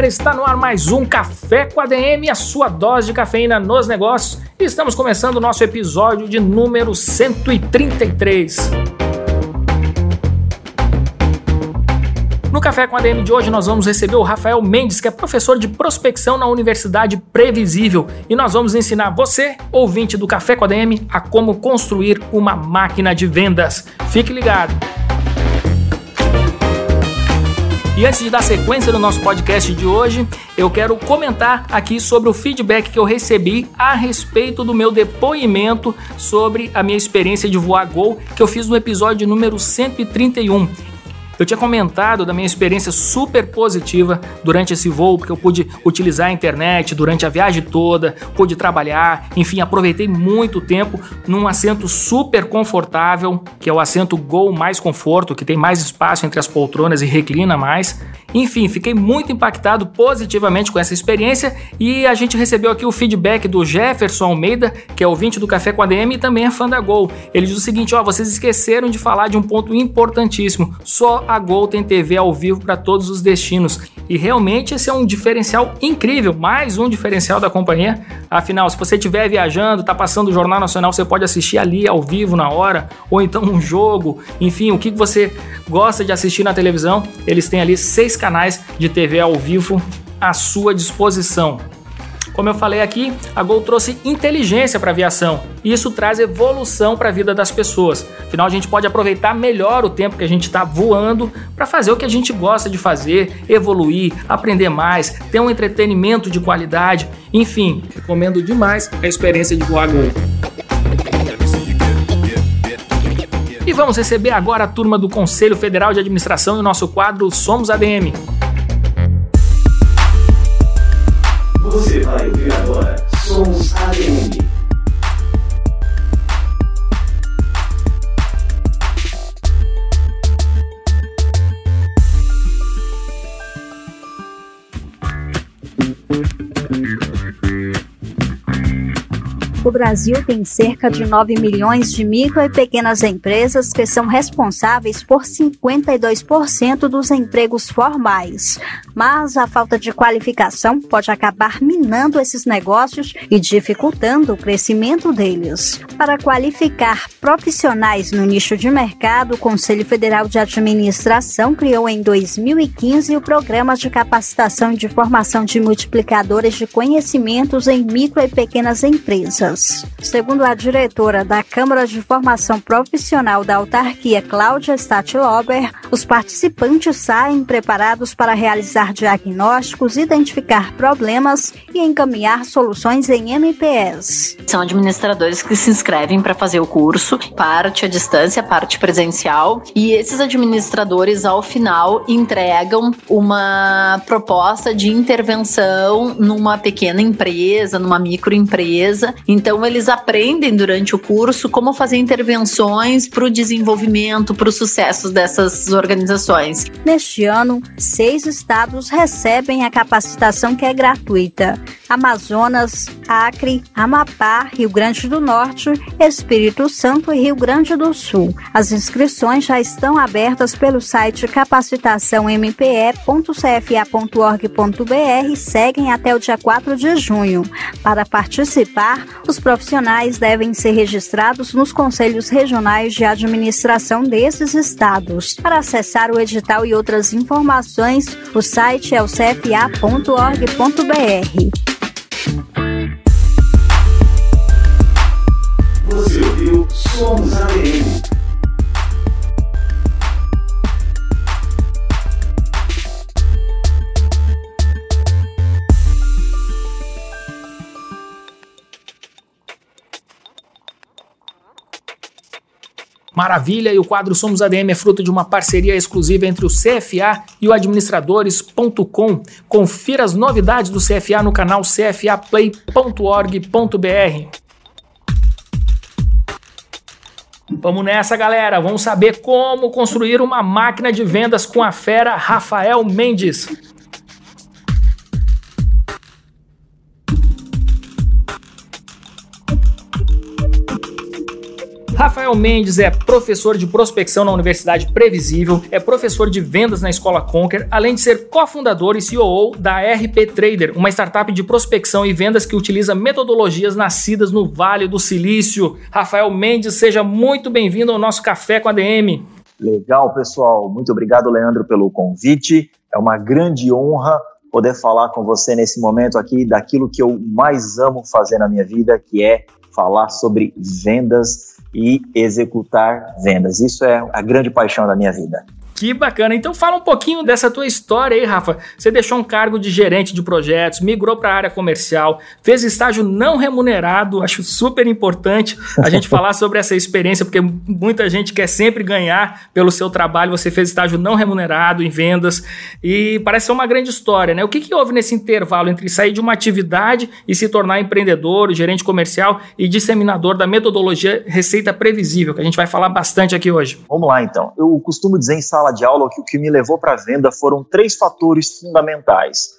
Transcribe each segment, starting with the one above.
Galera, está no ar mais um Café com ADM, a sua dose de cafeína nos negócios. Estamos começando o nosso episódio de número 133. No Café com ADM de hoje nós vamos receber o Rafael Mendes, que é professor de prospecção na Universidade Previsível, e nós vamos ensinar você, ouvinte do Café com ADM, a como construir uma máquina de vendas. Fique ligado. E antes de dar sequência no nosso podcast de hoje, eu quero comentar aqui sobre o feedback que eu recebi a respeito do meu depoimento sobre a minha experiência de voar Gol, que eu fiz no episódio número 131. Eu tinha comentado da minha experiência super positiva durante esse voo, porque eu pude utilizar a internet durante a viagem toda, pude trabalhar, enfim, aproveitei muito tempo num assento super confortável, que é o assento Gol mais conforto, que tem mais espaço entre as poltronas e reclina mais. Enfim, fiquei muito impactado positivamente com essa experiência e a gente recebeu aqui o feedback do Jefferson Almeida, que é ouvinte do Café com a DM e também é fã da Gol. Ele diz o seguinte: ó, vocês esqueceram de falar de um ponto importantíssimo. Só a Gol tem TV ao vivo para todos os destinos. E realmente esse é um diferencial incrível, mais um diferencial da companhia. Afinal, se você estiver viajando, tá passando o Jornal Nacional, você pode assistir ali ao vivo na hora, ou então um jogo, enfim, o que você gosta de assistir na televisão, eles têm ali seis canais de TV ao vivo à sua disposição. Como eu falei aqui, a Gol trouxe inteligência para a aviação e isso traz evolução para a vida das pessoas. Afinal, a gente pode aproveitar melhor o tempo que a gente está voando para fazer o que a gente gosta de fazer, evoluir, aprender mais, ter um entretenimento de qualidade. Enfim, recomendo demais a experiência de voar Gol. E vamos receber agora a turma do Conselho Federal de Administração e o nosso quadro Somos ADM. Você vai ouvir agora Somos ADM. O Brasil tem cerca de 9 milhões de micro e pequenas empresas que são responsáveis por 52% dos empregos formais. Mas a falta de qualificação pode acabar minando esses negócios e dificultando o crescimento deles. Para qualificar profissionais no nicho de mercado, o Conselho Federal de Administração criou em 2015 o Programa de Capacitação e de Formação de Multiplicadores de Conhecimentos em Micro e Pequenas Empresas. Segundo a diretora da Câmara de Formação Profissional da Autarquia, Cláudia Statlober, os participantes saem preparados para realizar diagnósticos, identificar problemas e encaminhar soluções em MPS. São administradores que se inscrevem para fazer o curso, parte à distância, parte presencial, e esses administradores, ao final, entregam uma proposta de intervenção numa pequena empresa, numa microempresa. Então, eles aprendem durante o curso como fazer intervenções para o desenvolvimento, para o sucesso dessas organizações. Neste ano, seis estados recebem a capacitação que é gratuita: Amazonas, Acre, Amapá, Rio Grande do Norte, Espírito Santo e Rio Grande do Sul. As inscrições já estão abertas pelo site capacitaçãompe.cfa.org.br e seguem até o dia 4 de junho. Para participar, os profissionais devem ser registrados nos conselhos regionais de administração desses estados. Para acessar o edital e outras informações, o site é o cfa.org.br. Somos. Maravilha! E o quadro Somos ADM é fruto de uma parceria exclusiva entre o CFA e o administradores.com. Confira as novidades do CFA no canal cfaplay.org.br. Vamos nessa, galera. Vamos saber como construir uma máquina de vendas com a fera Rafael Mendes. Rafael Mendes é professor de prospecção na Universidade Previsível, é professor de vendas na Escola Conquer, além de ser cofundador e CEO da RP Trader, uma startup de prospecção e vendas que utiliza metodologias nascidas no Vale do Silício. Rafael Mendes, seja muito bem-vindo ao nosso Café com a DM. Legal, pessoal. Muito obrigado, Leandro, pelo convite. É uma grande honra poder falar com você nesse momento aqui daquilo que eu mais amo fazer na minha vida, que é falar sobre vendas e executar vendas. Isso é a grande paixão da minha vida. Que bacana. Então fala um pouquinho dessa tua história aí, Rafa. Você deixou um cargo de gerente de projetos, migrou para a área comercial, fez estágio não remunerado. Acho super importante a gente falar sobre essa experiência, porque muita gente quer sempre ganhar pelo seu trabalho. Você fez estágio não remunerado em vendas e parece ser uma grande história, né? O que, que houve nesse intervalo entre sair de uma atividade e se tornar empreendedor, gerente comercial e disseminador da metodologia Receita Previsível, que a gente vai falar bastante aqui hoje? Vamos lá, então. Eu costumo dizer em sala sala de aula que o que me levou para a venda foram três fatores fundamentais.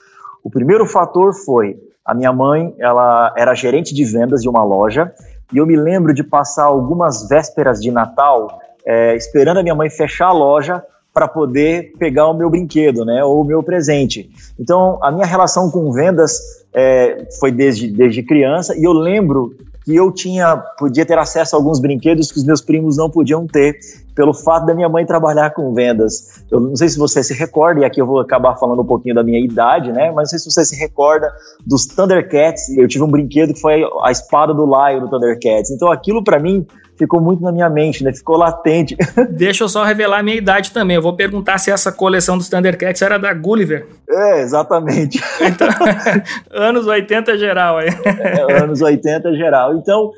O primeiro fator foi a minha mãe, ela era gerente de vendas de uma loja e eu me lembro de passar algumas vésperas de Natal é, esperando a minha mãe fechar a loja para poder pegar o meu brinquedo, né, ou o meu presente. Então, a minha relação com vendas é, foi desde, desde criança e eu lembro que eu tinha podia ter acesso a alguns brinquedos que os meus primos não podiam ter pelo fato da minha mãe trabalhar com vendas. Eu não sei se você se recorda, e aqui eu vou acabar falando um pouquinho da minha idade, né? Mas não sei se você se recorda dos Thundercats. Eu tive um brinquedo que foi a espada do Lion do Thundercats. Então aquilo para mim ficou muito na minha mente, né? Ficou latente. Deixa eu só revelar a minha idade também. Eu vou perguntar se essa coleção dos Thundercats era da Gulliver. É, exatamente. Então, anos 80 geral aí. É, anos 80 geral. Então,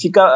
fica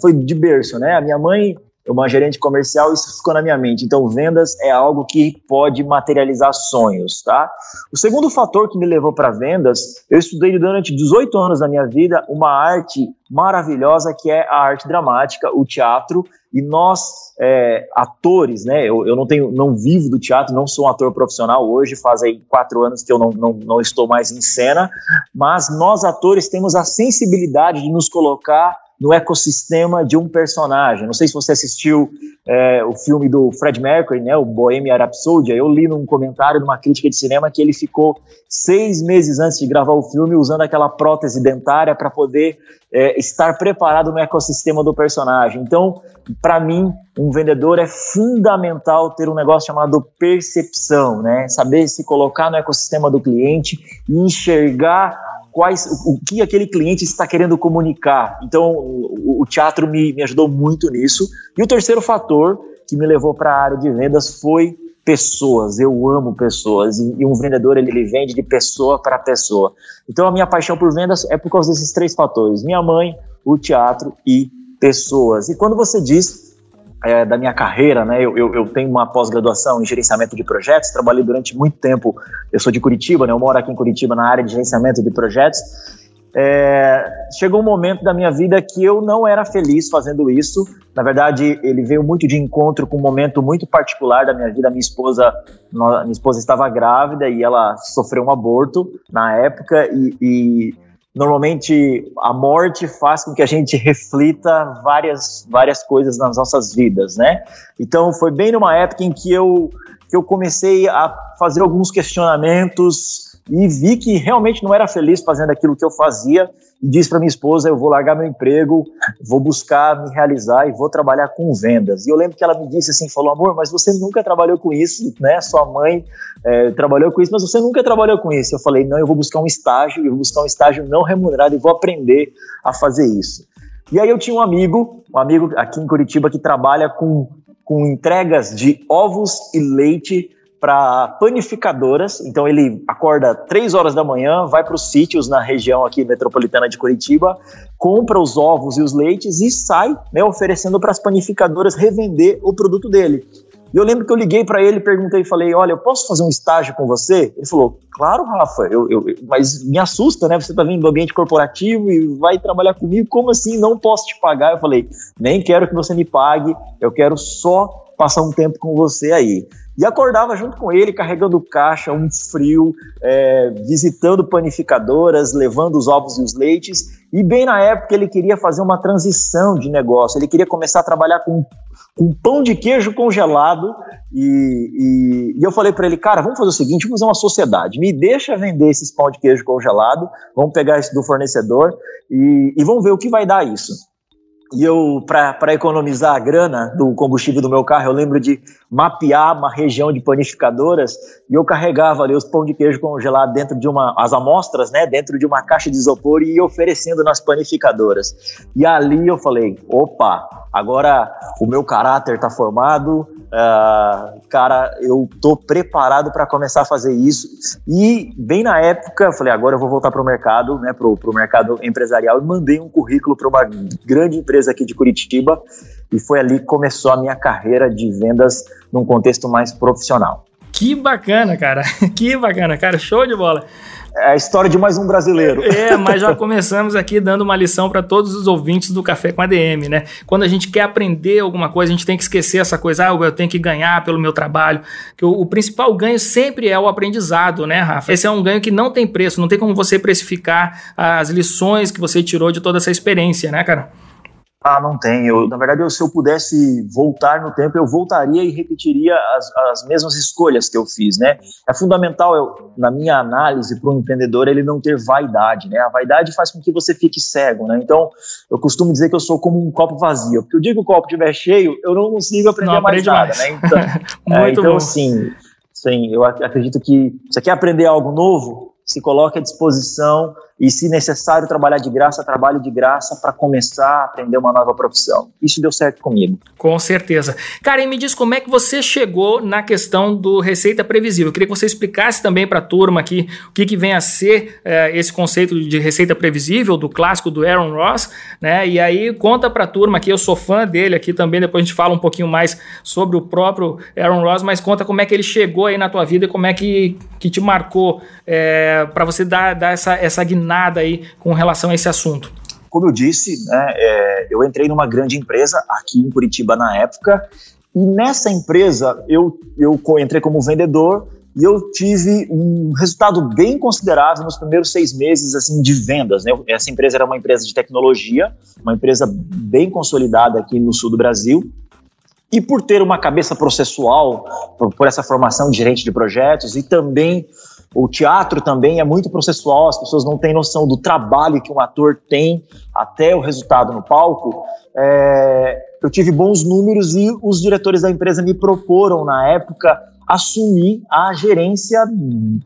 foi de berço, né? A minha mãe uma gerente comercial, isso ficou na minha mente. Então, vendas é algo que pode materializar sonhos, tá? O segundo fator que me levou para vendas, eu estudei durante 18 anos da minha vida uma arte maravilhosa que é a arte dramática, o teatro, e nós, é, atores, né, eu, eu não tenho, não vivo do teatro, não sou um ator profissional hoje, faz aí quatro anos que eu não, não, não estou mais em cena, mas nós, atores, temos a sensibilidade de nos colocar no ecossistema de um personagem. Não sei se você assistiu é, o filme do Fred Mercury, né, o Bohemian Rhapsody. Eu li num comentário de uma crítica de cinema que ele ficou seis meses antes de gravar o filme usando aquela prótese dentária para poder é, estar preparado no ecossistema do personagem. Então, para mim, um vendedor é fundamental ter um negócio chamado percepção, né? Saber se colocar no ecossistema do cliente e enxergar quais, o, que aquele cliente está querendo comunicar. Então, o, o teatro me, me ajudou muito nisso. E o terceiro fator que me levou para a área de vendas foi pessoas. Eu amo pessoas e, e um vendedor ele, ele vende de pessoa para pessoa. Então, a minha paixão por vendas é por causa desses três fatores: minha mãe, o teatro e pessoas. E quando você diz é, da minha carreira, né? Eu, eu, eu tenho uma pós-graduação em gerenciamento de projetos, trabalhei durante muito tempo. Eu sou de Curitiba, né? Eu moro aqui em Curitiba na área de gerenciamento de projetos. É, chegou um momento da minha vida que eu não era feliz fazendo isso. Na verdade, ele veio muito de encontro com um momento muito particular da minha vida. Minha esposa, minha esposa estava grávida e ela sofreu um aborto na época e, e normalmente a morte faz com que a gente reflita várias, várias coisas nas nossas vidas, né? Então foi bem numa época em que eu, que eu comecei a fazer alguns questionamentos e vi que realmente não era feliz fazendo aquilo que eu fazia e disse para minha esposa, eu vou largar meu emprego, vou buscar me realizar e vou trabalhar com vendas. E eu lembro que ela me disse assim, falou, amor, mas você nunca trabalhou com isso, né? Sua mãe é, trabalhou com isso, mas você nunca trabalhou com isso. Eu falei, não, eu vou buscar um estágio, eu vou buscar um estágio não remunerado e vou aprender a fazer isso. E aí eu tinha um amigo, um amigo aqui em Curitiba que trabalha com, com entregas de ovos e leite para panificadoras. Então ele acorda três horas da manhã, vai para os sítios na região aqui metropolitana de Curitiba, compra os ovos e os leites e sai né, oferecendo para as panificadoras revender o produto dele. E eu lembro que eu liguei para ele, perguntei e falei: Olha, eu posso fazer um estágio com você? Ele falou: Claro, Rafa, eu, eu, mas me assusta, né? Você está vindo do ambiente corporativo e vai trabalhar comigo, como assim? Não posso te pagar? Eu falei: Nem quero que você me pague, eu quero só passar um tempo com você aí. E acordava junto com ele, carregando caixa, um frio, é, visitando panificadoras, levando os ovos e os leites. E bem na época ele queria fazer uma transição de negócio, ele queria começar a trabalhar com com pão de queijo congelado. E, e, e eu falei para ele, cara, vamos fazer o seguinte: vamos fazer uma sociedade. Me deixa vender esses pão de queijo congelado, vamos pegar esse do fornecedor e, e vamos ver o que vai dar isso. E eu, para economizar a grana do combustível do meu carro, eu lembro de mapear uma região de panificadoras e eu carregava ali os pão de queijo congelado dentro de uma, as amostras, né, dentro de uma caixa de isopor e ia oferecendo nas panificadoras. E ali eu falei, opa, agora o meu caráter está formado, uh, cara, eu tô preparado para começar a fazer isso. E bem na época, eu falei, agora eu vou voltar para o mercado, né, para o mercado empresarial e mandei um currículo para uma grande empresa aqui de Curitiba e foi ali que começou a minha carreira de vendas num contexto mais profissional. Que bacana, cara. Que bacana, cara. Show de bola. É a história de mais um brasileiro. É, mas já começamos aqui dando uma lição para todos os ouvintes do Café com ADM, né? Quando a gente quer aprender alguma coisa, a gente tem que esquecer essa coisa, ah, eu tenho que ganhar pelo meu trabalho. Que o, o principal ganho sempre é o aprendizado, né, Rafa? Esse é um ganho que não tem preço, não tem como você precificar as lições que você tirou de toda essa experiência, né, cara? Ah, não tem. Eu, na verdade, eu, se eu pudesse voltar no tempo, eu voltaria e repetiria as, as mesmas escolhas que eu fiz, né? É fundamental, eu, na minha análise, para um empreendedor, ele não ter vaidade, né? A vaidade faz com que você fique cego, né? Então, eu costumo dizer que eu sou como um copo vazio, porque o dia que o copo estiver cheio, eu não consigo aprender não mais nada, mais. né? Então, é, então sim, sim, eu acredito que você quer aprender algo novo, se coloque à disposição e, se necessário, trabalhar de graça, trabalhe de graça para começar a aprender uma nova profissão. Isso deu certo comigo. Com certeza. Karen, me diz como é que você chegou na questão do receita previsível. Eu queria que você explicasse também para a turma aqui o que, que vem a ser é, esse conceito de receita previsível, do clássico do Aaron Ross, né? E aí conta para a turma aqui, eu sou fã dele aqui também, depois a gente fala um pouquinho mais sobre o próprio Aaron Ross, mas conta como é que ele chegou aí na tua vida e como é que, que te marcou é, para você dar, dar essa, essa guinada nada aí com relação a esse assunto? Como eu disse, né, é, eu entrei numa grande empresa aqui em Curitiba na época, e nessa empresa eu, eu entrei como vendedor e eu tive um resultado bem considerável nos primeiros seis meses assim de vendas. Né? Essa empresa era uma empresa de tecnologia, uma empresa bem consolidada aqui no sul do Brasil. E por ter uma cabeça processual, por, por essa formação de gerente de projetos e também o teatro também é muito processual, as pessoas não têm noção do trabalho que um ator tem até o resultado no palco. É, eu tive bons números e os diretores da empresa me proporam, na época, assumir a gerência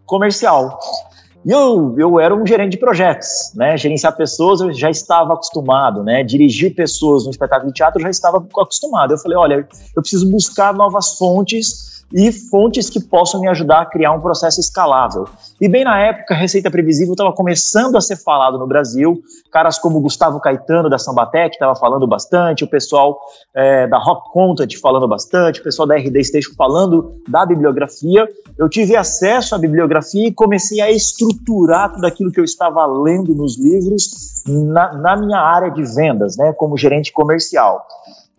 comercial. E eu, eu era um gerente de projetos, né? Gerenciar pessoas eu já estava acostumado, né? Dirigir pessoas no espetáculo de teatro eu já estava acostumado. Eu falei, olha, eu preciso buscar novas fontes e fontes que possam me ajudar a criar um processo escalável. E bem na época, Receita Previsível estava começando a ser falado no Brasil, caras como Gustavo Caetano da Sambatec estava falando bastante, o pessoal é, da Rock Content falando bastante, o pessoal da RD Station falando da bibliografia. Eu tive acesso à bibliografia e comecei a estruturar tudo aquilo que eu estava lendo nos livros na, na minha área de vendas, né, como gerente comercial.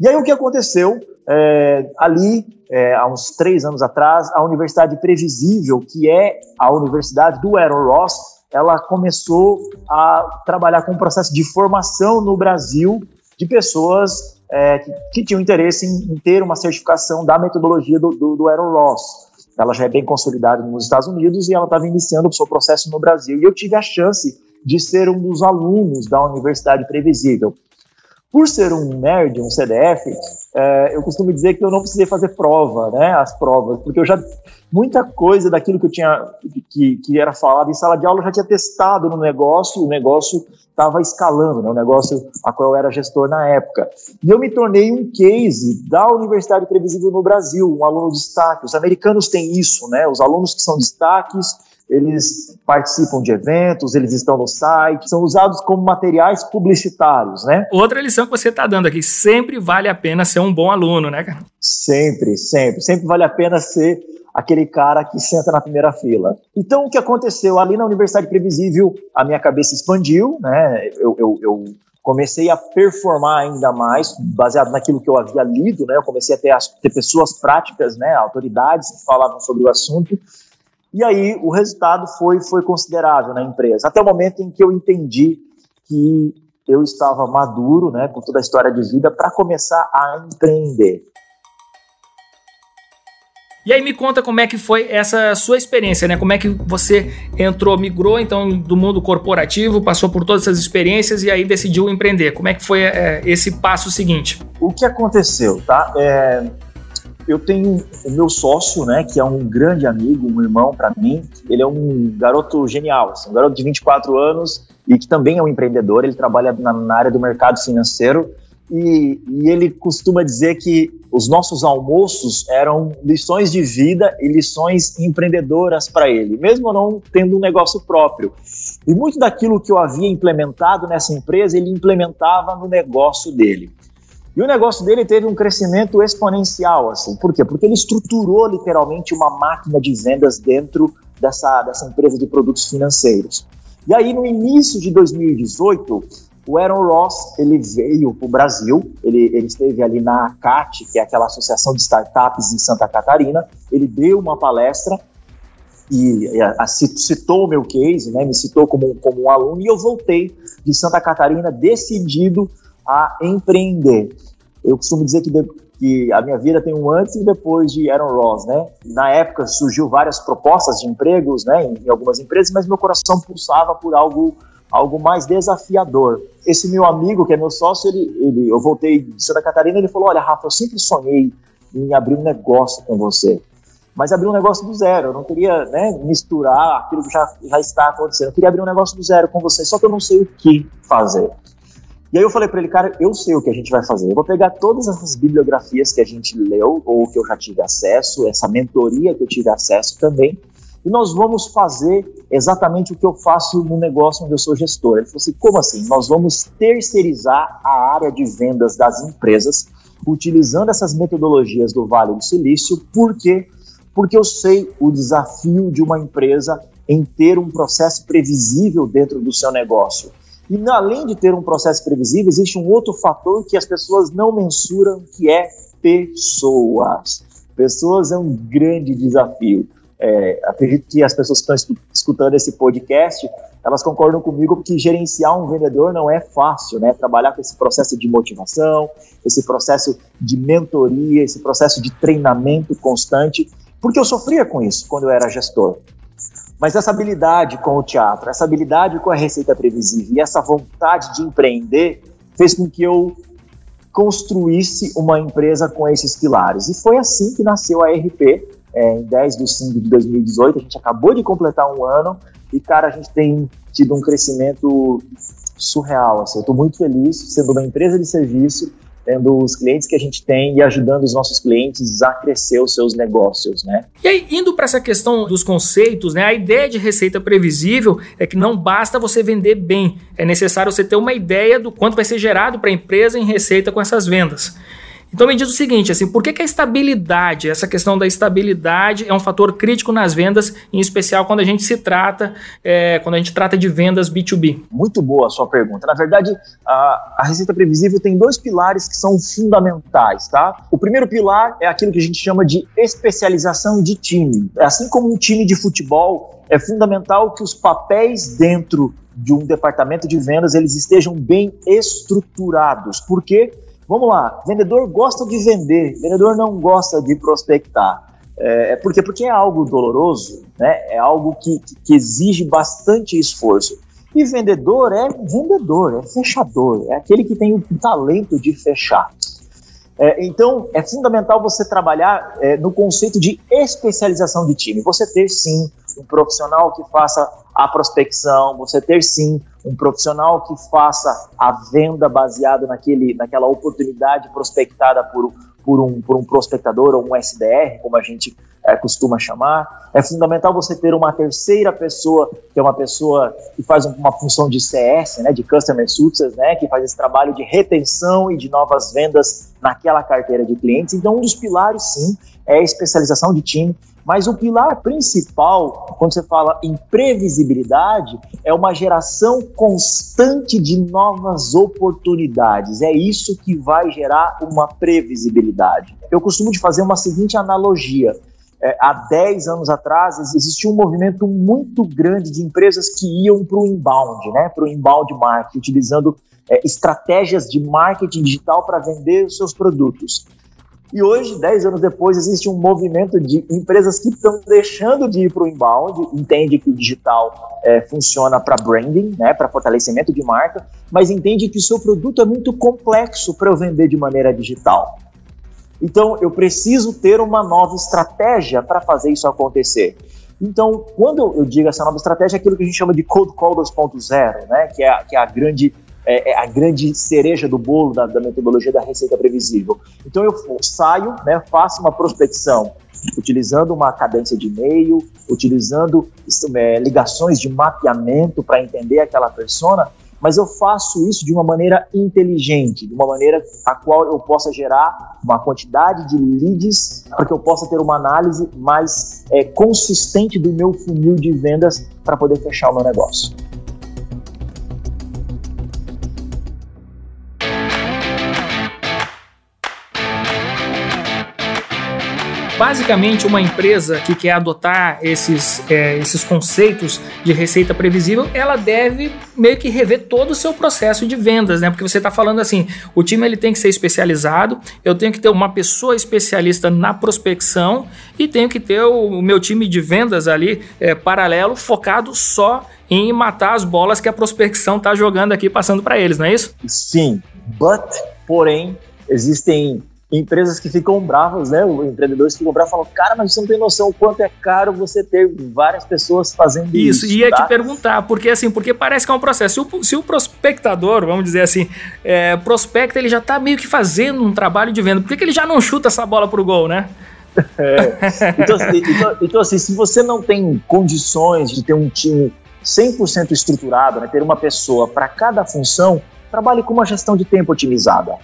E aí o que aconteceu? É, ali, é, há uns três anos atrás, a Universidade Previsível, que é a universidade do Aaron Ross, ela começou a trabalhar com um processo de formação no Brasil de pessoas é, que, que, tinham interesse em, em, ter uma certificação da metodologia do, do, do Aaron Ross. Ela já é bem consolidada nos Estados Unidos e ela estava iniciando o seu processo no Brasil. E eu tive a chance de ser um dos alunos da Universidade Previsível. Por ser um nerd, um CDF, é, eu costumo dizer que eu não precisei fazer prova, né, as provas, porque eu já muita coisa daquilo que eu tinha que, que era falado em sala de aula eu já tinha testado no negócio, o negócio estava escalando, né, o negócio a qual eu era gestor na época. E eu me tornei um case da Universidade Previsível no Brasil, um aluno de destaque. Os americanos têm isso, né? Os alunos que são destaques eles participam de eventos, eles estão no site, são usados como materiais publicitários, né? Outra lição que você está dando aqui, sempre vale a pena ser um bom aluno, né, cara? Sempre, sempre. Sempre vale a pena ser aquele cara que senta na primeira fila. Então, o que aconteceu? Ali na Universidade Previsível, a minha cabeça expandiu, né? Eu, eu, eu comecei a performar ainda mais, baseado naquilo que eu havia lido, né? Eu comecei a ter, ter pessoas práticas, né? Autoridades que falavam sobre o assunto. E aí o resultado foi, foi considerável na empresa, até o momento em que eu entendi que eu estava maduro, né, com toda a história de vida, para começar a empreender. E aí me conta como é que foi essa sua experiência, né? Como é que você entrou, migrou então do mundo corporativo, passou por todas essas experiências e aí decidiu empreender. Como é que foi é, esse passo seguinte? O que aconteceu, tá? É, eu tenho o meu sócio, né, que é um grande amigo, um irmão para mim. Ele é um garoto genial, assim, um garoto de 24 anos e que também é um empreendedor. Ele trabalha na, na área do mercado financeiro e, e, ele costuma dizer que os nossos almoços eram lições de vida e lições empreendedoras para ele, mesmo não tendo um negócio próprio. E muito daquilo que eu havia implementado nessa empresa, ele implementava no negócio dele. E o negócio dele teve um crescimento exponencial, assim. Por quê? Porque ele estruturou literalmente uma máquina de vendas dentro dessa, dessa empresa de produtos financeiros. E aí, no início de 2018, o Aaron Ross ele veio para o Brasil, ele, ele esteve ali na ACAT, que é aquela associação de startups em Santa Catarina, ele deu uma palestra e a, a, citou o meu case, né, me citou como, como um aluno, e eu voltei de Santa Catarina decidido a empreender. Eu costumo dizer que, de, que a minha vida tem um antes e depois de Aaron Ross, né? Na época surgiu várias propostas de empregos, né, em, em algumas empresas, mas meu coração pulsava por algo algo mais desafiador. Esse meu amigo, que é meu sócio, ele, ele, eu voltei de Santa Catarina, ele falou: Olha, Rafa, eu sempre sonhei em abrir um negócio com você, mas abrir um negócio do zero. Eu não queria né, misturar aquilo que já, já está acontecendo. Eu queria abrir um negócio do zero com você, só que eu não sei o que fazer. E aí eu falei para ele, cara, eu sei o que a gente vai fazer. Eu vou pegar todas essas bibliografias que a gente leu ou que eu já tive acesso, essa mentoria que eu tive acesso também, e nós vamos fazer exatamente o que eu faço no negócio onde eu sou gestor. Ele falou assim: como assim? Nós vamos terceirizar a área de vendas das empresas utilizando essas metodologias do Vale do Silício, por quê? Porque eu sei o desafio de uma empresa em ter um processo previsível dentro do seu negócio. E além de ter um processo previsível, existe um outro fator que as pessoas não mensuram, que é pessoas. Pessoas é um grande desafio. É, acredito que as pessoas que estão escutando esse podcast, elas concordam comigo que gerenciar um vendedor não é fácil, né? Trabalhar com esse processo de motivação, esse processo de mentoria, esse processo de treinamento constante, porque eu sofria com isso quando eu era gestor. Mas essa habilidade com o teatro, essa habilidade com a receita previsível e essa vontade de empreender fez com que eu construísse uma empresa com esses pilares. E foi assim que nasceu a RP, é, em 10 de 5 de 2018. A gente acabou de completar um ano e, cara, a gente tem tido um crescimento surreal. Assim. Eu estou muito feliz sendo uma empresa de serviço tendo os clientes que a gente tem e ajudando os nossos clientes a crescer os seus negócios, né? E aí, indo para essa questão dos conceitos, né? A ideia de receita previsível é que não basta você vender bem, é necessário você ter uma ideia do quanto vai ser gerado para a empresa em receita com essas vendas. Então me diz o seguinte, assim, por que, que, a estabilidade, essa questão da estabilidade é um fator crítico nas vendas, em especial quando a gente se trata, é, quando a gente trata de vendas B2B? Muito boa a sua pergunta. Na verdade, a, a receita previsível tem dois pilares que são fundamentais, tá? O primeiro pilar é aquilo que a gente chama de especialização de time. Assim como um time de futebol, é fundamental que os papéis dentro de um departamento de vendas eles estejam bem estruturados. Por quê? Vamos lá, vendedor gosta de vender, vendedor não gosta de prospectar. É, por quê? Porque é algo doloroso, né? é algo que, que exige bastante esforço. E vendedor é vendedor, é fechador, é aquele que tem o talento de fechar. É, então, é fundamental você trabalhar é, no conceito de especialização de time. Você ter, sim, um profissional que faça a prospecção, você ter, sim, um profissional que faça a venda baseada naquele, naquela oportunidade prospectada por, por, um, por um prospectador ou um SDR, como a gente é, costuma chamar. É fundamental você ter uma terceira pessoa, que é uma pessoa que faz uma função de CS, né, de Customer Success, né, que faz esse trabalho de retenção e de novas vendas naquela carteira de clientes. Então, um dos pilares, sim, é a especialização de time. Mas o pilar principal, quando você fala em previsibilidade, é uma geração constante de novas oportunidades. É isso que vai gerar uma previsibilidade. Eu costumo de fazer uma seguinte analogia é, há 10 anos atrás, existia um movimento muito grande de empresas que iam para o inbound, né, para o inbound marketing, utilizando é, estratégias de marketing digital para vender os seus produtos. E hoje, 10 anos depois, existe um movimento de empresas que estão deixando de ir para o inbound, entende que o digital é, funciona para branding, né, para fortalecimento de marca, mas entende que o seu produto é muito complexo para eu vender de maneira digital. Então, eu preciso ter uma nova estratégia para fazer isso acontecer. Então, quando eu digo essa nova estratégia, é aquilo que a gente chama de Cold Call 2.0, né? que, é, que é a grande é, é, a grande cereja do bolo da, da, metodologia da receita previsível. Então eu saio, né, faço uma prospecção utilizando uma cadência de e-mail, utilizando é, ligações de mapeamento para entender aquela persona mas eu faço isso de uma maneira inteligente, de uma maneira a qual eu possa gerar uma quantidade de leads para que eu possa ter uma análise mais é, consistente do meu funil de vendas para poder fechar o meu negócio. Basicamente, uma empresa que quer adotar esses, é, esses conceitos de receita previsível, ela deve meio que rever todo o seu processo de vendas, né? Porque você está falando assim, o time ele tem que ser especializado, eu tenho que ter uma pessoa especialista na prospecção e tenho que ter o, o meu time de vendas ali é, paralelo, focado só em matar as bolas que a prospecção está jogando aqui, passando para eles, não é isso? Sim, but, porém, existem empresas que ficam bravas, né? Os empreendedores ficam bravos e falam, cara, mas você não tem noção o quanto é caro você ter várias pessoas fazendo isso. Isso, ia tá? te perguntar, porque assim, porque parece que é um processo. Se o, se o prospectador, vamos dizer assim, é, prospecta, ele já está meio que fazendo um trabalho de venda, por que, que ele já não chuta essa bola pro gol, né? É. Então, assim, então, então, assim, se você não tem condições de ter um time 100% estruturado, né, ter uma pessoa para cada função, trabalhe com uma gestão de tempo otimizada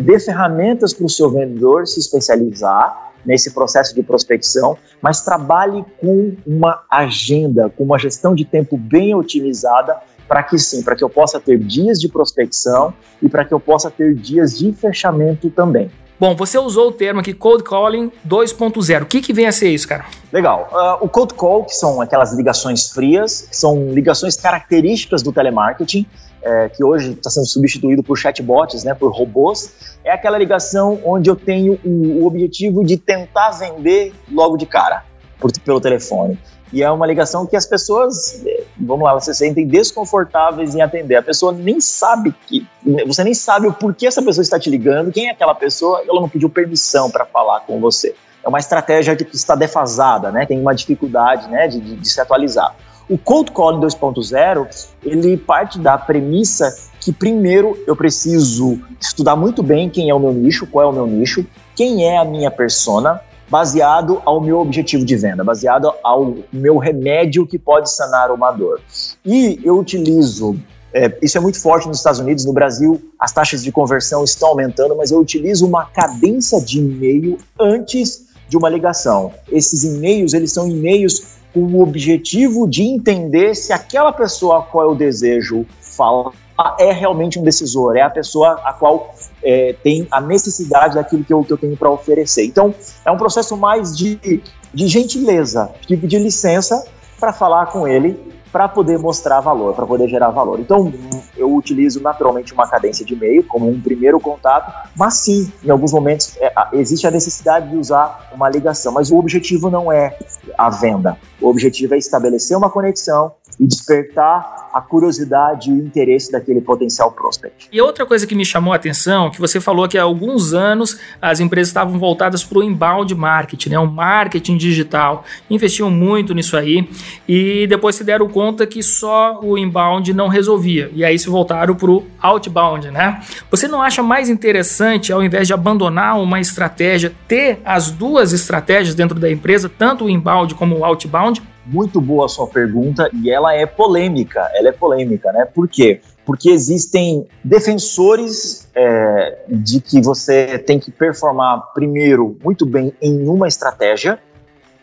dê ferramentas para o seu vendedor se especializar nesse processo de prospecção, mas trabalhe com uma agenda, com uma gestão de tempo bem otimizada para que sim, para que eu possa ter dias de prospecção e para que eu possa ter dias de fechamento também. Bom, você usou o termo aqui Cold Calling 2.0. O que, que vem a ser isso, cara? Legal. Uh, o Cold Call, que são aquelas ligações frias, são ligações características do telemarketing, é, que hoje está sendo substituído por chatbots, né, por robôs, é aquela ligação onde eu tenho o, o objetivo de tentar vender logo de cara por, pelo telefone. E é uma ligação que as pessoas, vamos lá, se sentem desconfortáveis em atender. A pessoa nem sabe que, você nem sabe o porquê essa pessoa está te ligando, quem é aquela pessoa, ela não pediu permissão para falar com você. É uma estratégia que está defasada, né? Tem uma dificuldade, né, de, de, de se atualizar. O Cold Calling 2.0, ele parte da premissa que primeiro eu preciso estudar muito bem quem é o meu nicho, qual é o meu nicho, quem é a minha persona, baseado ao meu objetivo de venda, baseado ao meu remédio que pode sanar uma dor. E eu utilizo é, isso é muito forte nos Estados Unidos, no Brasil as taxas de conversão estão aumentando, mas eu utilizo uma cadência de e-mail antes de uma ligação. Esses e-mails, eles são e-mails com o objetivo de entender se aquela pessoa a qual eu desejo falar é realmente um decisor, é a pessoa a qual é, tem a necessidade daquilo que eu, que eu tenho para oferecer. Então, é um processo mais de, de gentileza, de licença para falar com ele para poder mostrar valor, para poder gerar valor. Então, eu utilizo naturalmente uma cadência de e-mail como um primeiro contato, mas sim, em alguns momentos é, existe a necessidade de usar uma ligação, mas o objetivo não é a venda. O objetivo é estabelecer uma conexão e despertar a curiosidade e o interesse daquele potencial prospect. E outra coisa que me chamou a atenção, que você falou que há alguns anos as empresas estavam voltadas para o inbound marketing, né, o marketing digital, investiam muito nisso aí e depois se deram conta que só o inbound não resolvia e aí se voltaram para o outbound, né? Você não acha mais interessante, ao invés de abandonar uma estratégia, ter as duas estratégias dentro da empresa, tanto o inbound como o outbound? Muito boa a sua pergunta e ela é polêmica. Ela é polêmica, né? Por quê? Porque existem defensores é, de que você tem que performar primeiro muito bem em uma estratégia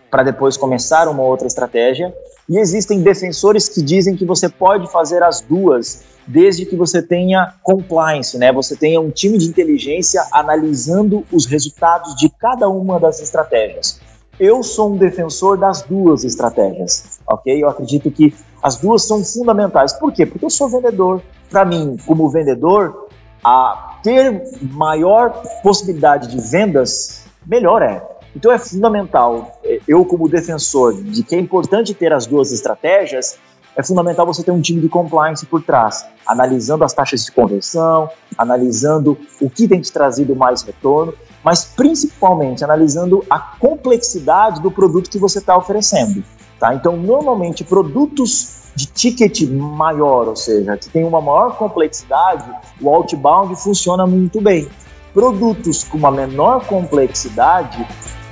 para depois começar uma outra estratégia. E existem defensores que dizem que você pode fazer as duas desde que você tenha compliance, né? Você tenha um time de inteligência analisando os resultados de cada uma das estratégias. Eu sou um defensor das duas estratégias, ok? Eu acredito que as duas são fundamentais. Por quê? Porque eu sou vendedor. Para mim, como vendedor, a ter maior possibilidade de vendas, melhor é. Então é fundamental, eu como defensor de que é importante ter as duas estratégias, é fundamental você ter um time de compliance por trás, analisando as taxas de conversão, analisando o que tem te trazido mais retorno mas principalmente analisando a complexidade do produto que você está oferecendo. Tá? Então, normalmente, produtos de ticket maior, ou seja, que tem uma maior complexidade, o outbound funciona muito bem. Produtos com uma menor complexidade,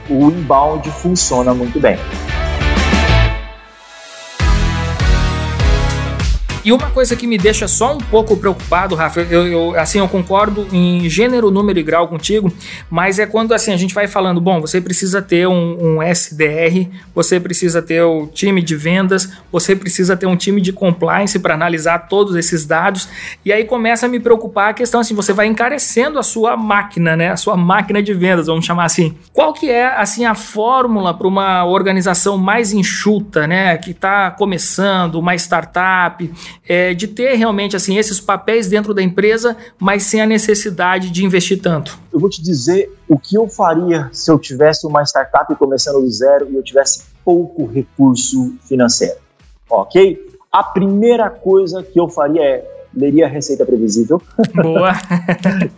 o inbound funciona muito bem. E uma coisa que me deixa só um pouco preocupado, Rafa, eu, eu, assim, eu concordo em gênero, número e grau contigo, mas é quando assim a gente vai falando, bom, você precisa ter um, um SDR, você precisa ter o time de vendas, você precisa ter um time de compliance para analisar todos esses dados, e aí começa a me preocupar a questão assim, você vai encarecendo a sua máquina, né, a sua máquina de vendas, vamos chamar assim. Qual que é assim a fórmula para uma organização mais enxuta, né, que está começando, uma startup? É, de ter realmente assim esses papéis dentro da empresa, mas sem a necessidade de investir tanto? Eu vou te dizer o que eu faria se eu tivesse uma startup começando do zero e eu tivesse pouco recurso financeiro. Ok? A primeira coisa que eu faria é leria a Receita Previsível. Boa!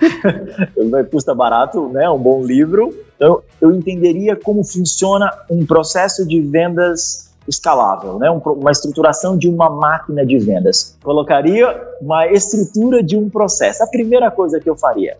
Custa barato, né? Um bom livro. Então, eu entenderia como funciona um processo de vendas escalável, né? uma estruturação de uma máquina de vendas. Colocaria uma estrutura de um processo. A primeira coisa que eu faria.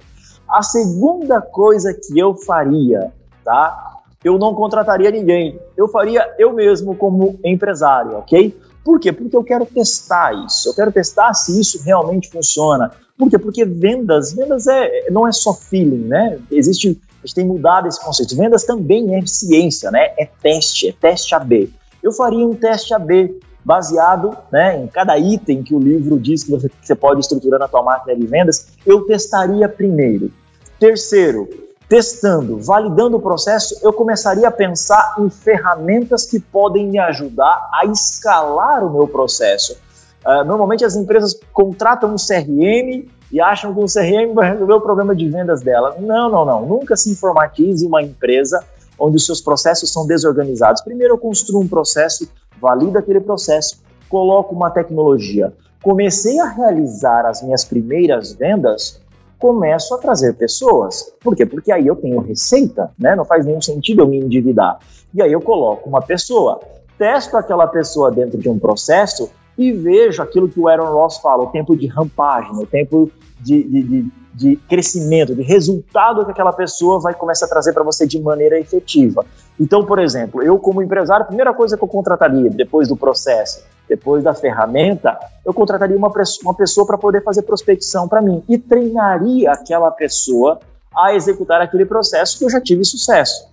A segunda coisa que eu faria, tá? Eu não contrataria ninguém. Eu faria eu mesmo como empresário, ok? Por quê? Porque eu quero testar isso. Eu quero testar se isso realmente funciona. Por quê? Porque vendas, vendas é, não é só feeling, né? Existe, a gente tem mudado esse conceito. Vendas também é ciência, né? É teste, é teste AB eu faria um teste AB baseado né, em cada item que o livro diz que você, que você pode estruturar na tua máquina de vendas, eu testaria primeiro. Terceiro, testando, validando o processo, eu começaria a pensar em ferramentas que podem me ajudar a escalar o meu processo. Uh, normalmente as empresas contratam um CRM e acham que o CRM vai resolver o problema de vendas dela. Não, não, não. Nunca se informatize uma empresa onde os seus processos são desorganizados. Primeiro eu construo um processo, valido aquele processo, coloco uma tecnologia. Comecei a realizar as minhas primeiras vendas, começo a trazer pessoas. Por quê? Porque aí eu tenho receita, né? Não faz nenhum sentido eu me endividar. E aí eu coloco uma pessoa, testo aquela pessoa dentro de um processo e vejo aquilo que o Aaron Ross fala, o tempo de rampagem, o tempo de, de, de de crescimento, de resultado que aquela pessoa vai começar a trazer para você de maneira efetiva. Então, por exemplo, eu como empresário, a primeira coisa que eu contrataria depois do processo, depois da ferramenta, eu contrataria uma, uma pessoa para poder fazer prospecção para mim e treinaria aquela pessoa a executar aquele processo que eu já tive sucesso.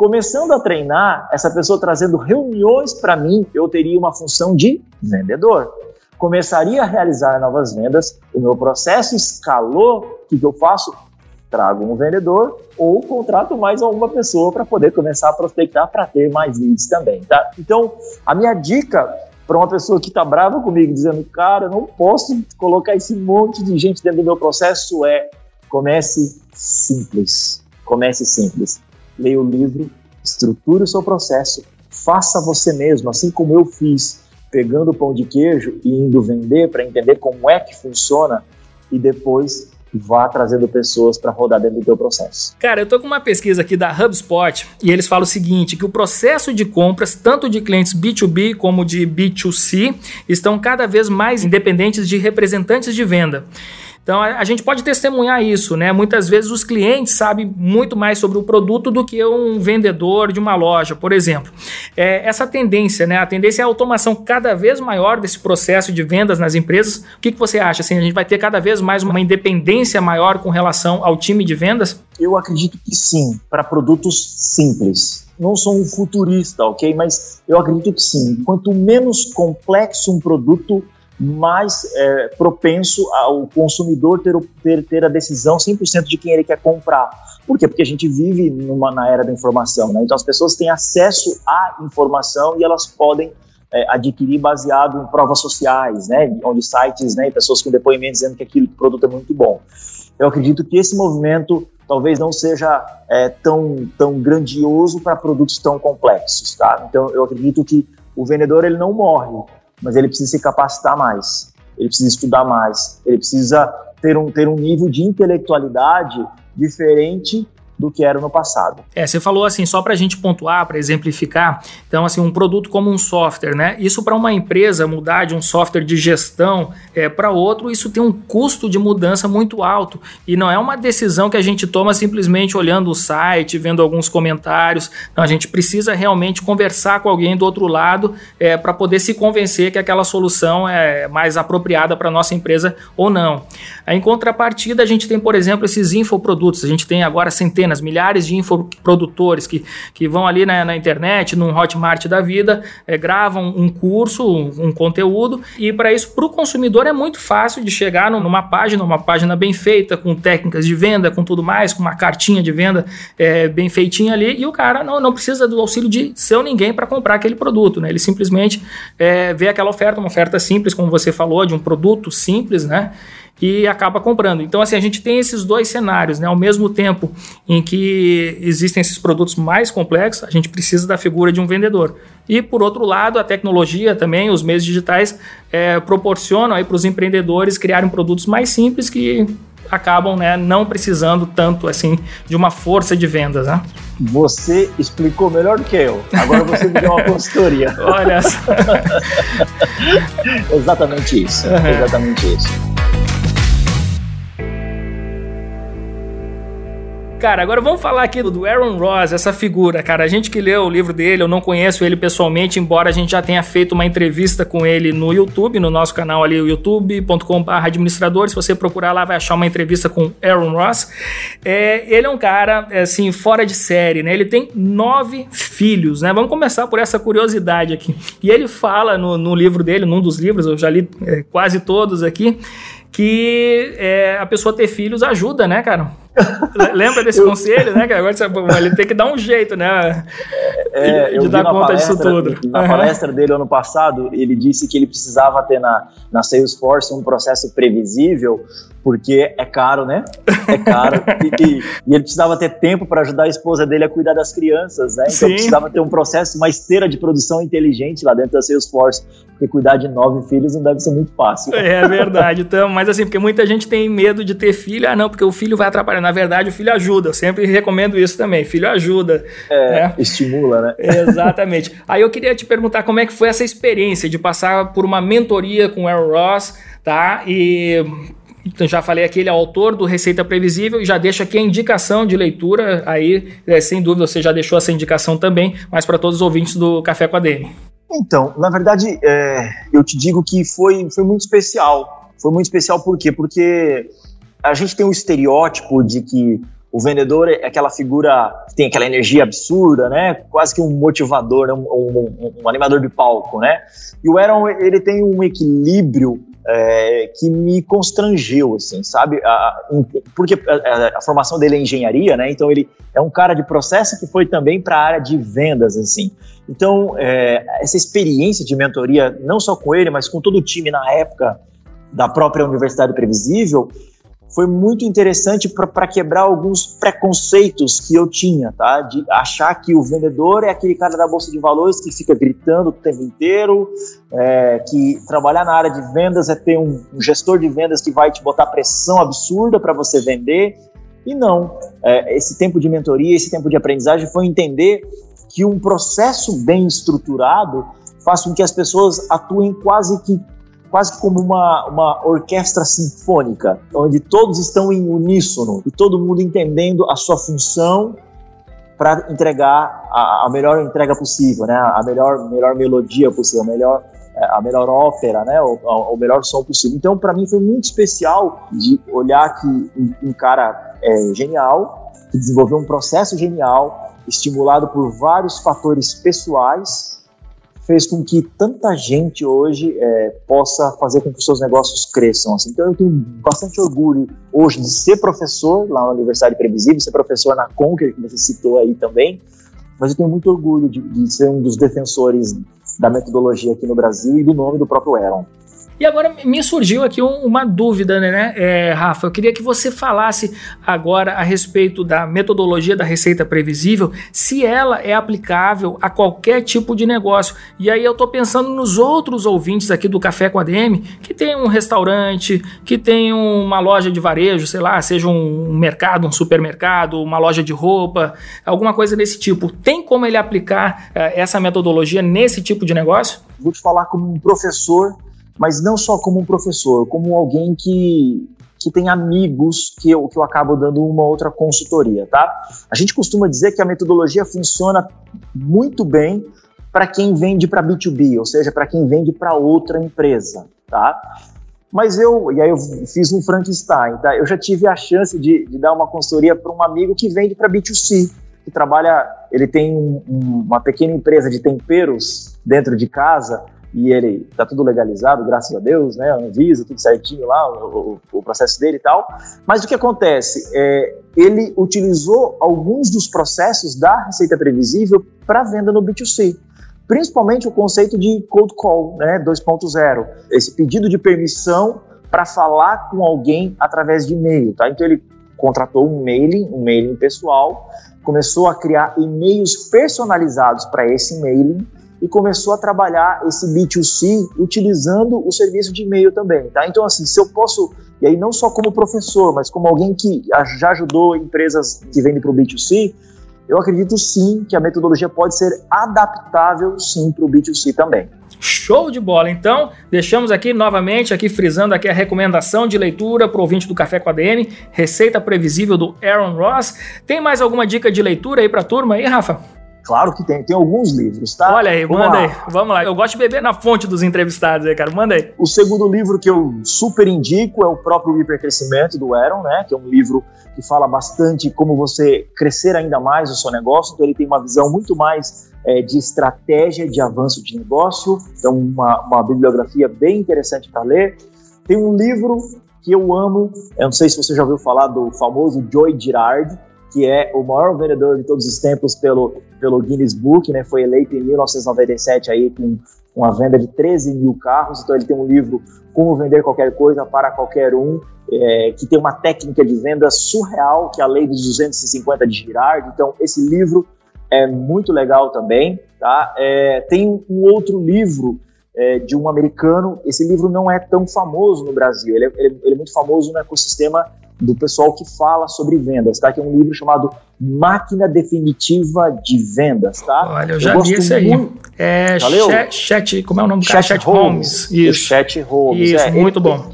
Começando a treinar, essa pessoa trazendo reuniões para mim, eu teria uma função de vendedor começaria a realizar novas vendas, o meu processo escalou, o que, que eu faço? Trago um vendedor ou contrato mais alguma pessoa para poder começar a prospectar para ter mais leads também, tá? Então, a minha dica para uma pessoa que está brava comigo, dizendo, cara, não posso colocar esse monte de gente dentro do meu processo, é comece simples. Comece simples. Leia o livro, estruture o seu processo, faça você mesmo, assim como eu fiz pegando o pão de queijo e indo vender para entender como é que funciona e depois vá trazendo pessoas para rodar dentro do teu processo. Cara, eu tô com uma pesquisa aqui da HubSpot e eles falam o seguinte, que o processo de compras, tanto de clientes B2B como de B2C, estão cada vez mais independentes de representantes de venda. Então a, a, gente pode testemunhar isso, né? Muitas vezes os clientes sabem muito mais sobre o produto do que um vendedor de uma loja, por exemplo. É, essa tendência, né? A tendência é a automação cada vez maior desse processo de vendas nas empresas. O que, que você acha? Assim, a gente vai ter cada vez mais uma independência maior com relação ao time de vendas? Eu acredito que sim, para produtos simples não sou um futurista, ok? Mas eu acredito que sim. Quanto menos complexo um produto, mais é, propenso ao consumidor ter, ter, ter a decisão 100% de quem ele quer comprar. Por quê? Porque a gente vive numa, na era da informação, né? Então as pessoas têm acesso à informação e elas podem é, adquirir baseado em provas sociais, né? Onde sites, né? Pessoas com depoimentos dizendo que aquele produto é muito bom. Eu acredito que esse movimento talvez não seja é, tão, tão grandioso para produtos tão complexos, tá? Então eu acredito que o vendedor ele não morre, mas ele precisa se capacitar mais, ele precisa estudar mais, ele precisa ter um, ter um nível de intelectualidade diferente do que era no passado. É, você falou assim, só para a gente pontuar, para exemplificar, então assim, um produto como um software, né? Isso para uma empresa mudar de um software de gestão é, para outro, isso tem um custo de mudança muito alto e não é uma decisão que a gente toma simplesmente olhando o site, vendo alguns comentários. Não, a gente precisa realmente conversar com alguém do outro lado é, para poder se convencer que aquela solução é mais apropriada para nossa empresa ou não. Em contrapartida, a gente tem, por exemplo, esses infoprodutos. A gente tem agora centenas centenas, milhares de infoprodutores que, que vão ali na, na internet, num Hotmart da vida, é, gravam um curso, um, um conteúdo, e para isso, para o consumidor, é muito fácil de chegar numa página, uma página bem feita, com técnicas de venda, com tudo mais, com uma cartinha de venda é, bem feitinha ali, e o cara não, não precisa do auxílio de seu ninguém para comprar aquele produto, né? Ele simplesmente é, vê aquela oferta, uma oferta simples, como você falou, de um produto simples, né? E acaba comprando. Então, assim, a gente tem esses dois cenários, né? Ao mesmo tempo em que existem esses produtos mais complexos, a gente precisa da figura de um vendedor. E, por outro lado, a tecnologia também, os meios digitais é, proporcionam para os empreendedores criarem produtos mais simples que acabam né, não precisando tanto assim de uma força de vendas. Né? Você explicou melhor do que eu. Agora você me deu uma consultoria. Olha só. exatamente isso. Uhum. Exatamente isso. Cara, agora vamos falar aqui do Aaron Ross, essa figura, cara. A gente que leu o livro dele, eu não conheço ele pessoalmente, embora a gente já tenha feito uma entrevista com ele no YouTube, no nosso canal ali, youtube.com.br administrador. Se você procurar lá, vai achar uma entrevista com Aaron Ross. É, ele é um cara, assim, fora de série, né? Ele tem nove filhos, né? Vamos começar por essa curiosidade aqui. E ele fala no, no livro dele, num dos livros, eu já li é, quase todos aqui, que é, a pessoa ter filhos ajuda, né, cara? Lembra desse eu... conselho, né? Que agora você, ele tem que dar um jeito, né? É, de dar conta palestra, disso tudo. Na uhum. palestra dele ano passado, ele disse que ele precisava ter na, na Salesforce um processo previsível, porque é caro, né? É caro. e, e, e, ele precisava ter tempo para ajudar a esposa dele a cuidar das crianças, né? Então Sim. precisava ter um processo, uma esteira de produção inteligente lá dentro da Salesforce, porque cuidar de nove filhos não deve ser muito fácil. É verdade. Então, mas assim, porque muita gente tem medo de ter filho, ah, não, porque o filho vai atrapalhar na verdade, o filho ajuda. Eu sempre recomendo isso também. Filho ajuda. É, né? estimula, né? Exatamente. Aí eu queria te perguntar como é que foi essa experiência de passar por uma mentoria com o Aaron Ross, tá? E então, já falei aqui, ele é autor do Receita Previsível e já deixo aqui a indicação de leitura aí, é, sem dúvida você já deixou essa indicação também, mas para todos os ouvintes do Café com a Demi. Então, na verdade, é, eu te digo que foi, foi muito especial. Foi muito especial por quê? Porque a gente tem um estereótipo de que o vendedor é aquela figura que tem aquela energia absurda, né? Quase que um motivador, né? um, um, um animador de palco, né? E o Aaron, ele tem um equilíbrio é, que me constrangeu, assim, sabe? A, porque a, a, formação dele é engenharia, né? Então ele é um cara de processo que foi também para a área de vendas, assim. Então é, essa experiência de mentoria, não só com ele, mas com todo o time na época da própria Universidade Previsível, foi muito interessante para quebrar alguns preconceitos que eu tinha, tá? De achar que o vendedor é aquele cara da bolsa de valores que fica gritando o tempo inteiro, é, que trabalhar na área de vendas é ter um, um gestor de vendas que vai te botar pressão absurda para você vender. E não, é, esse tempo de mentoria, esse tempo de aprendizagem foi entender que um processo bem estruturado faz com que as pessoas atuem quase que quase como uma, uma orquestra sinfônica, onde todos estão em uníssono e todo mundo entendendo a sua função para entregar a, a, melhor entrega possível, né? A melhor, melhor melodia possível, a melhor, a melhor ópera, né? O, o melhor som possível. Então, para mim, foi muito especial de olhar que um, um cara é, genial, que desenvolveu um processo genial, estimulado por vários fatores pessoais, fez com que tanta gente hoje é, possa fazer com que os seus negócios cresçam. Assim. Então eu tenho bastante orgulho hoje de ser professor lá na Universidade Previsível, ser professor na Conquer, que você citou aí também, mas eu tenho muito orgulho de, de ser um dos defensores da metodologia aqui no Brasil e do nome do próprio Aaron. E agora me surgiu aqui um, uma dúvida, né, é, Rafa? Eu queria que você falasse agora a respeito da metodologia da receita previsível, se ela é aplicável a qualquer tipo de negócio. E aí eu estou pensando nos outros ouvintes aqui do Café com a DM, que tem um restaurante, que tem uma loja de varejo, sei lá, seja um mercado, um supermercado, uma loja de roupa, alguma coisa desse tipo. Tem como ele aplicar é, essa metodologia nesse tipo de negócio? Vou te falar como um professor mas não só como um professor, como alguém que, que tem amigos que eu, que eu acabo dando uma outra consultoria, tá? A gente costuma dizer que a metodologia funciona muito bem para quem vende para B2B, ou seja, para quem vende para outra empresa, tá? Mas eu, e aí eu fiz um Frankenstein, tá? Eu já tive a chance de, de dar uma consultoria para um amigo que vende para B2C, que trabalha, ele tem um, um, uma pequena empresa de temperos dentro de casa, e ele tá tudo legalizado, graças a Deus, né? Anvisa, tudo certinho lá, o, o, processo dele e tal. Mas o que acontece? É, ele utilizou alguns dos processos da receita previsível para venda no B2C. Principalmente o conceito de cold call, né, 2.0, esse pedido de permissão para falar com alguém através de e-mail, tá? Então ele contratou um mailing, um mailing pessoal, começou a criar e-mails personalizados para esse mailing e começou a trabalhar esse B2C utilizando o serviço de e-mail também, tá? Então, assim, se eu posso, e aí não só como professor, mas como alguém que já ajudou empresas que vendem para o B2C, eu acredito sim que a metodologia pode ser adaptável sim para o B2C também. Show de bola! Então, deixamos aqui novamente, aqui frisando aqui a recomendação de leitura para o ouvinte do Café com a Receita Previsível do Aaron Ross. Tem mais alguma dica de leitura aí para a turma aí, Rafa? Claro que tem, tem alguns livros, tá? Olha aí, Vamos manda lá. aí. Vamos lá. Eu gosto de beber na fonte dos entrevistados aí, cara. Manda aí. O segundo livro que eu super indico é o próprio Hipercrescimento do Aaron, né? Que é um livro que fala bastante como você crescer ainda mais o seu negócio. Então ele tem uma visão muito mais é, de estratégia de avanço de negócio. Então uma, uma bibliografia bem interessante para ler. Tem um livro que eu amo. Eu não sei se você já ouviu falar do famoso Joy Girard que é o maior vendedor de todos os tempos pelo, pelo Guinness Book, né? Foi eleito em 1997 aí com uma venda de 13 mil carros. Então ele tem um livro Como Vender Qualquer Coisa para Qualquer Um, é, que tem uma técnica de venda surreal, que é a lei dos 250 de Girard. Então esse livro é muito legal também, tá? É, tem um outro livro é, de um americano. Esse livro não é tão famoso no Brasil. Ele é, ele, ele é muito famoso no ecossistema do pessoal que fala sobre vendas, tá? Que é um livro chamado Máquina Definitiva de Vendas, tá? Olha, eu já eu li esse aí. É chat, chat, como é o nome do cara? Chat Holmes. Holmes. Isso. Chat Holmes. Isso, é, muito ele, bom.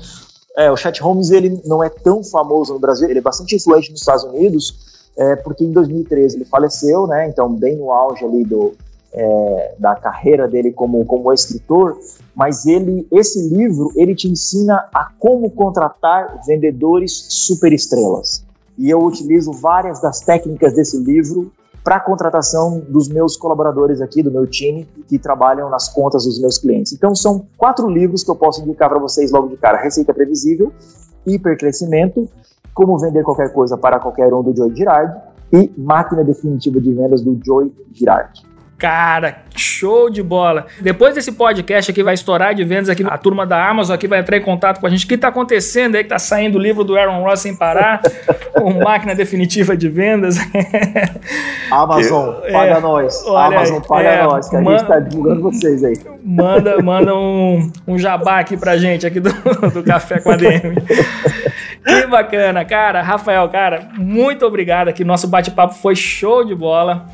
É, o Chat Holmes, ele não é tão famoso no Brasil, ele é bastante influente nos Estados Unidos, é, porque em 2013 ele faleceu, né? Então, bem no auge ali do, é, da carreira dele como, como escritor, mas ele, esse livro, ele te ensina a como contratar vendedores superestrelas. E eu utilizo várias das técnicas desse livro para a contratação dos meus colaboradores aqui, do meu time, que trabalham nas contas dos meus clientes. Então, são quatro livros que eu posso indicar para vocês logo de cara: Receita Previsível, Hipercrescimento, Como Vender Qualquer Coisa para Qualquer Um, do Joy Girard, e Máquina Definitiva de Vendas, do Joy Girard. Cara, show de bola. Depois desse podcast aqui vai estourar de vendas aqui, a turma da Amazon aqui vai entrar em contato com a gente. O que está acontecendo aí que tá saindo o livro do Aaron Ross sem parar? com máquina definitiva de vendas. Amazon, paga é, nós. Amazon, paga é, nós, que a gente está divulgando vocês aí. Manda, manda um, um jabá aqui pra gente aqui do, do Café com a DM. Que bacana, cara. Rafael, cara, muito obrigado aqui. Nosso bate-papo foi show de bola.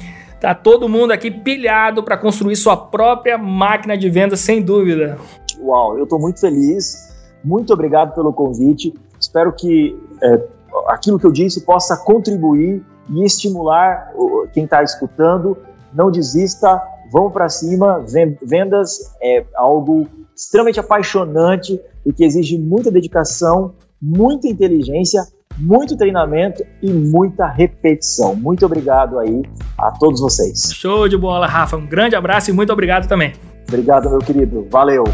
Tá todo mundo aqui pilhado para construir sua própria máquina de venda, sem dúvida. Uau, eu estou muito feliz. Muito obrigado pelo convite. Espero que é, aquilo que eu disse possa contribuir e estimular quem está escutando. Não desista, vamos para cima. Vendas é algo extremamente apaixonante e que exige muita dedicação, muita inteligência muito treinamento e muita repetição. Muito obrigado aí a todos vocês. Show de bola, Rafa. Um grande abraço e muito obrigado também. Obrigado, meu querido. Valeu.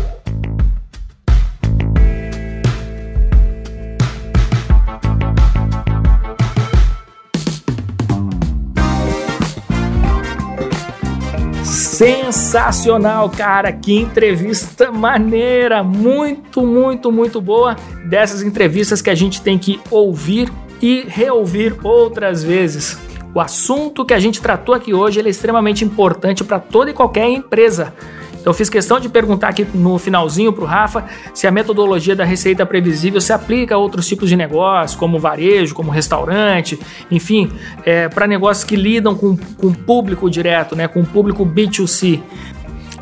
Sensacional, cara! Que entrevista maneira! Muito, muito, muito boa. Dessas entrevistas que a gente tem que ouvir e reouvir outras vezes. O assunto que a gente tratou aqui hoje é extremamente importante para toda e qualquer empresa. Então fiz questão de perguntar aqui no finalzinho para o Rafa se a metodologia da receita previsível se aplica a outros tipos de negócio, como varejo, como restaurante, enfim, é, para negócios que lidam com, com público direto, né, com público B2C.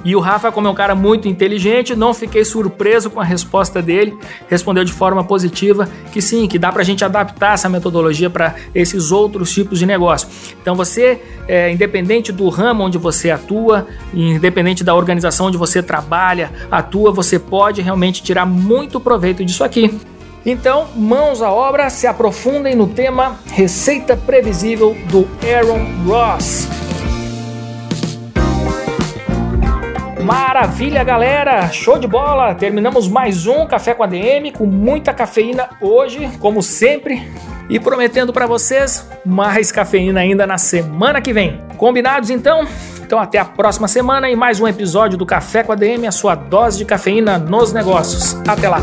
E o Rafa, como é um cara muito inteligente, não fiquei surpreso com a resposta dele. Respondeu de forma positiva que sim, que dá para a gente adaptar essa metodologia para esses outros tipos de negócio. Então você, é, independente do ramo onde você atua, independente da organização onde você trabalha, atua, você pode realmente tirar muito proveito disso aqui. Então, mãos à obra, se aprofundem no tema Receita Previsível do Aaron Ross. Maravilha, galera! Show de bola! Terminamos mais um Café com a DM com muita cafeína hoje, como sempre, e prometendo para vocês mais cafeína ainda na semana que vem. Combinados então? Então até a próxima semana e mais um episódio do Café com a DM, a sua dose de cafeína nos negócios. Até lá!